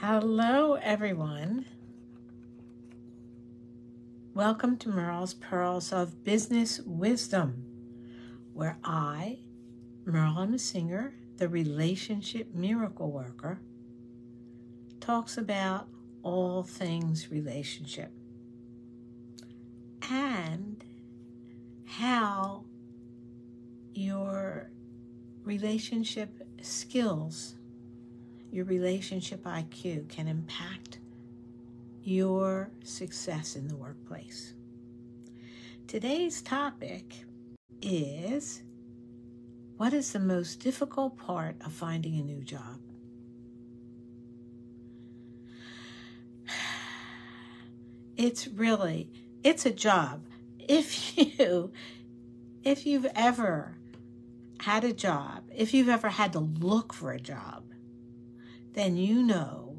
Hello, everyone. Welcome to Merle's Pearls of Business Wisdom, where I, Merle, I'm singer, the relationship miracle worker, talks about all things relationship and how your relationship skills your relationship IQ can impact your success in the workplace. Today's topic is what is the most difficult part of finding a new job? It's really it's a job. If you if you've ever had a job, if you've ever had to look for a job, then you know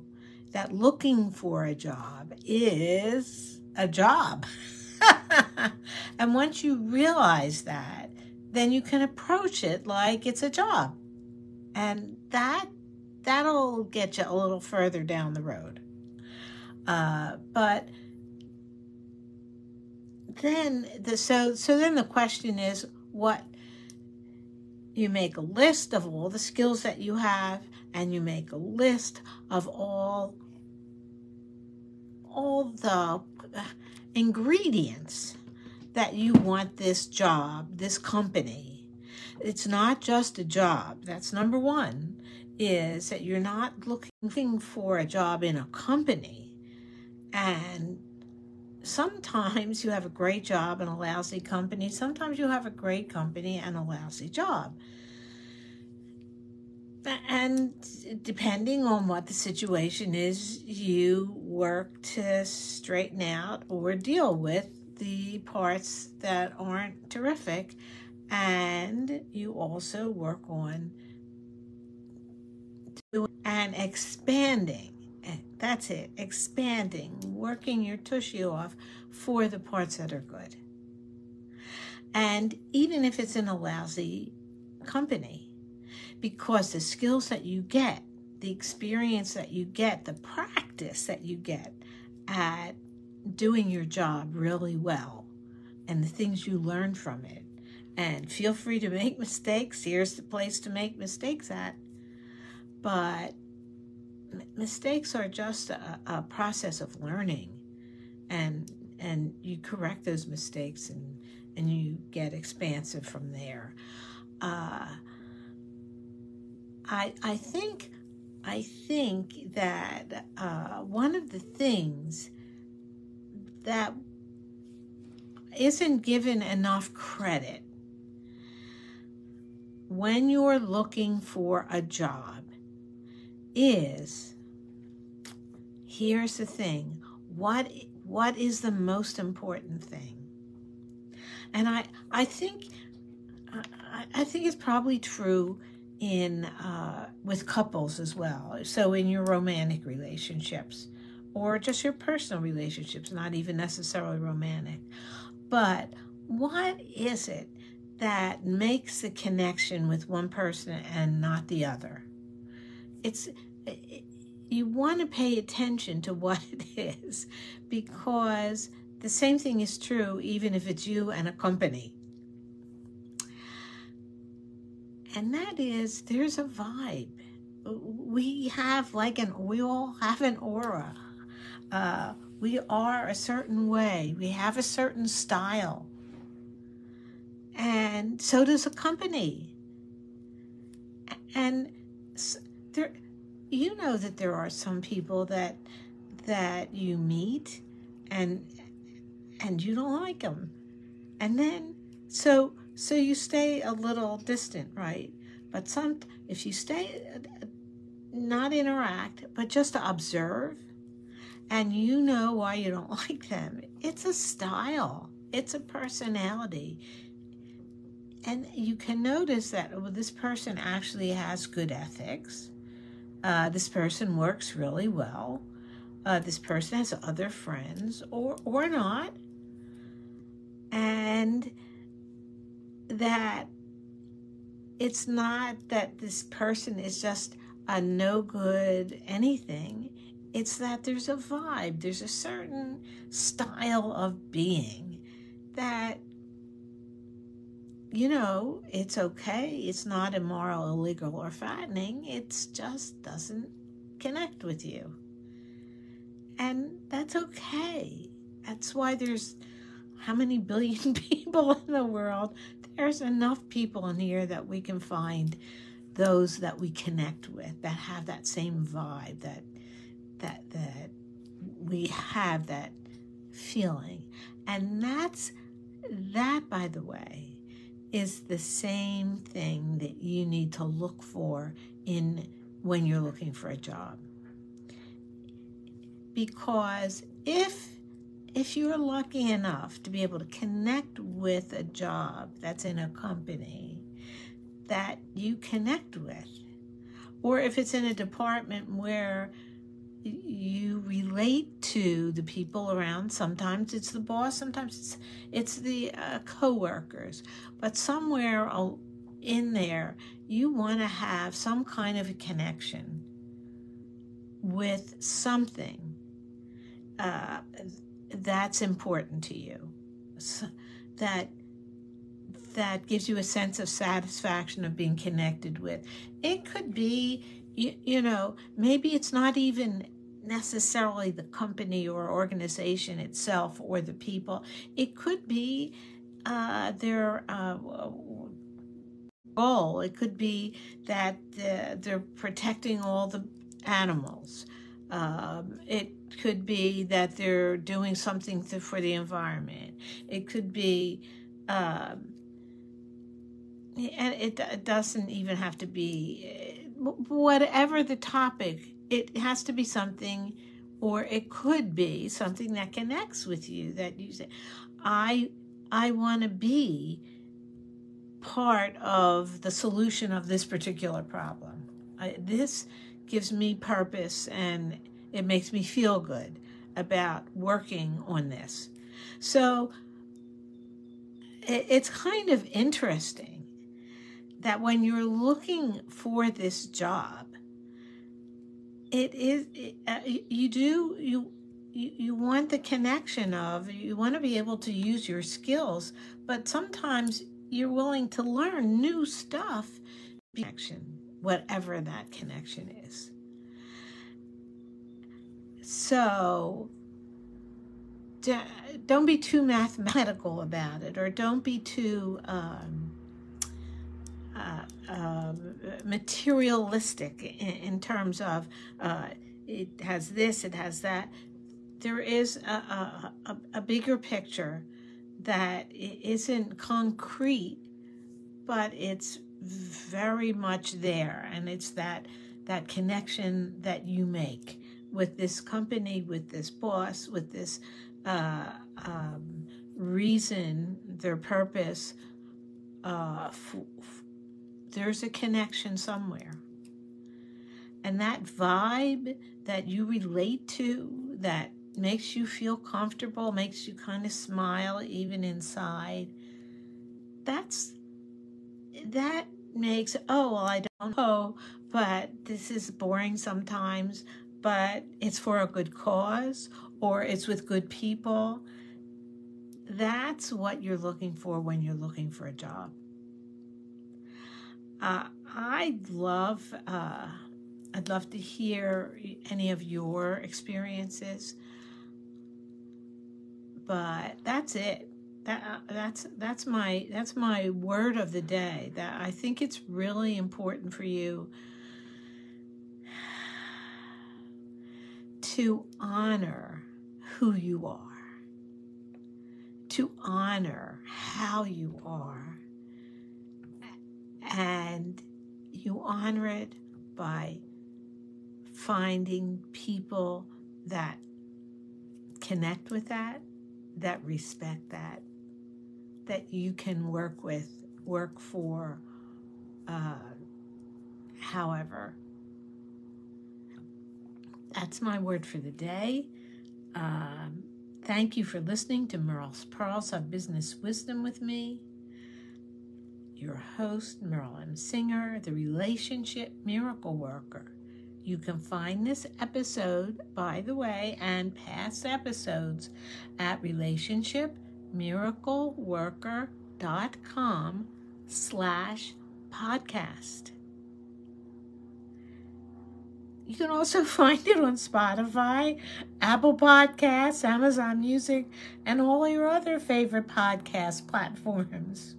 that looking for a job is a job. and once you realize that, then you can approach it like it's a job. And that that'll get you a little further down the road. Uh, but then the so so then the question is what you make a list of all the skills that you have and you make a list of all all the uh, ingredients that you want this job, this company. It's not just a job. That's number 1 is that you're not looking for a job in a company and sometimes you have a great job and a lousy company. Sometimes you have a great company and a lousy job and depending on what the situation is, you work to straighten out or deal with the parts that aren't terrific. And you also work on and expanding. That's it, expanding, working your tushy off for the parts that are good. And even if it's in a lousy company, because the skills that you get, the experience that you get, the practice that you get at doing your job really well, and the things you learn from it. And feel free to make mistakes. Here's the place to make mistakes at. But mistakes are just a, a process of learning, and and you correct those mistakes and and you get expansive from there. Uh, I I think I think that uh, one of the things that isn't given enough credit when you're looking for a job is here's the thing what what is the most important thing and i i think I, I think it's probably true in uh, with couples as well. So in your romantic relationships, or just your personal relationships, not even necessarily romantic. But what is it that makes the connection with one person and not the other? It's it, you want to pay attention to what it is because the same thing is true even if it's you and a company and that is there's a vibe. We have like an we all have an aura. Uh, we are a certain way. We have a certain style, and so does a company. And there, you know that there are some people that that you meet, and and you don't like them, and then so so you stay a little distant, right? But some, if you stay, not interact, but just observe, and you know why you don't like them, it's a style, it's a personality. And you can notice that well, this person actually has good ethics. Uh, this person works really well. Uh, this person has other friends, or or not. And that it's not that this person is just a no good anything. it's that there's a vibe, there's a certain style of being that, you know, it's okay. It's not immoral, illegal, or fattening. It just doesn't connect with you. And that's okay. That's why there's how many billion people in the world? There's enough people in here that we can find those that we connect with that have that same vibe that that that we have that feeling and that's that by the way is the same thing that you need to look for in when you're looking for a job. Because if if you're lucky enough to be able to connect with a job that's in a company that you connect with or if it's in a department where you relate to the people around. Sometimes it's the boss, sometimes it's it's the uh, coworkers, but somewhere in there you want to have some kind of a connection with something uh, that's important to you, so that that gives you a sense of satisfaction of being connected with. It could be you, you know, maybe it's not even necessarily the company or organization itself or the people. It could be uh, their uh, goal. It could be that uh, they're protecting all the animals. Um, it could be that they're doing something to, for the environment. It could be, um, and it, it doesn't even have to be whatever the topic, it has to be something, or it could be something that connects with you. That you say, I, I want to be part of the solution of this particular problem. I, this gives me purpose and it makes me feel good about working on this. So it's kind of interesting that when you're looking for this job, it is uh, you do you, you you want the connection of you want to be able to use your skills, but sometimes you're willing to learn new stuff. Connection, whatever that connection is. So don't be too mathematical about it, or don't be too. Um, uh, materialistic in, in, terms of uh, it has this, it has that. There is a, a, a, a bigger picture that isn't concrete, but it's very much there, and it's that that connection that you make with this company, with this boss, with this uh, um, reason, their purpose, uh, there's a connection somewhere. And that vibe that you relate to, that makes you feel comfortable, makes you kind of smile even inside, that's that makes, oh, well, I don't know, but this is boring sometimes, but it's for a good cause or it's with good people. That's what you're looking for when you're looking for a job. Uh, I'd love, uh, I'd love to hear any of your experiences. But that's it. That uh, that's that's my that's my word of the day. That I think it's really important for you to honor who you are, to honor how you are and you honor it by finding people that connect with that, that respect that, that you can work with, work for, uh, however. That's my word for the day. Um, thank you for listening to Merle's Pearls of Business Wisdom with me your host, Marilyn Singer, the relationship miracle worker, You can find this episode, by the way, and past episodes at relationshipmiracleworker.com slash podcast. You can also find it on Spotify, Apple Podcasts, Amazon Music, and all your other favorite podcast platforms.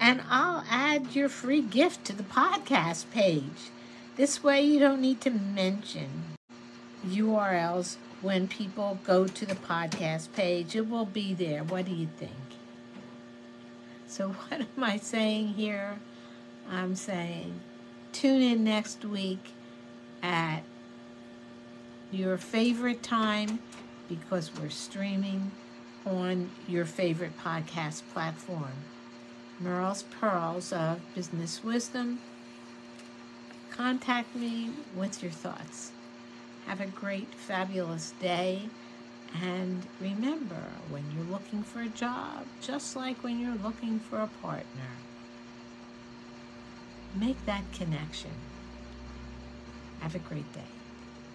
And I'll add your free gift to the podcast page. This way, you don't need to mention URLs when people go to the podcast page. It will be there. What do you think? So, what am I saying here? I'm saying tune in next week at your favorite time because we're streaming on your favorite podcast platform. Merle's Pearls of Business Wisdom. Contact me with your thoughts. Have a great, fabulous day. And remember, when you're looking for a job, just like when you're looking for a partner, make that connection. Have a great day.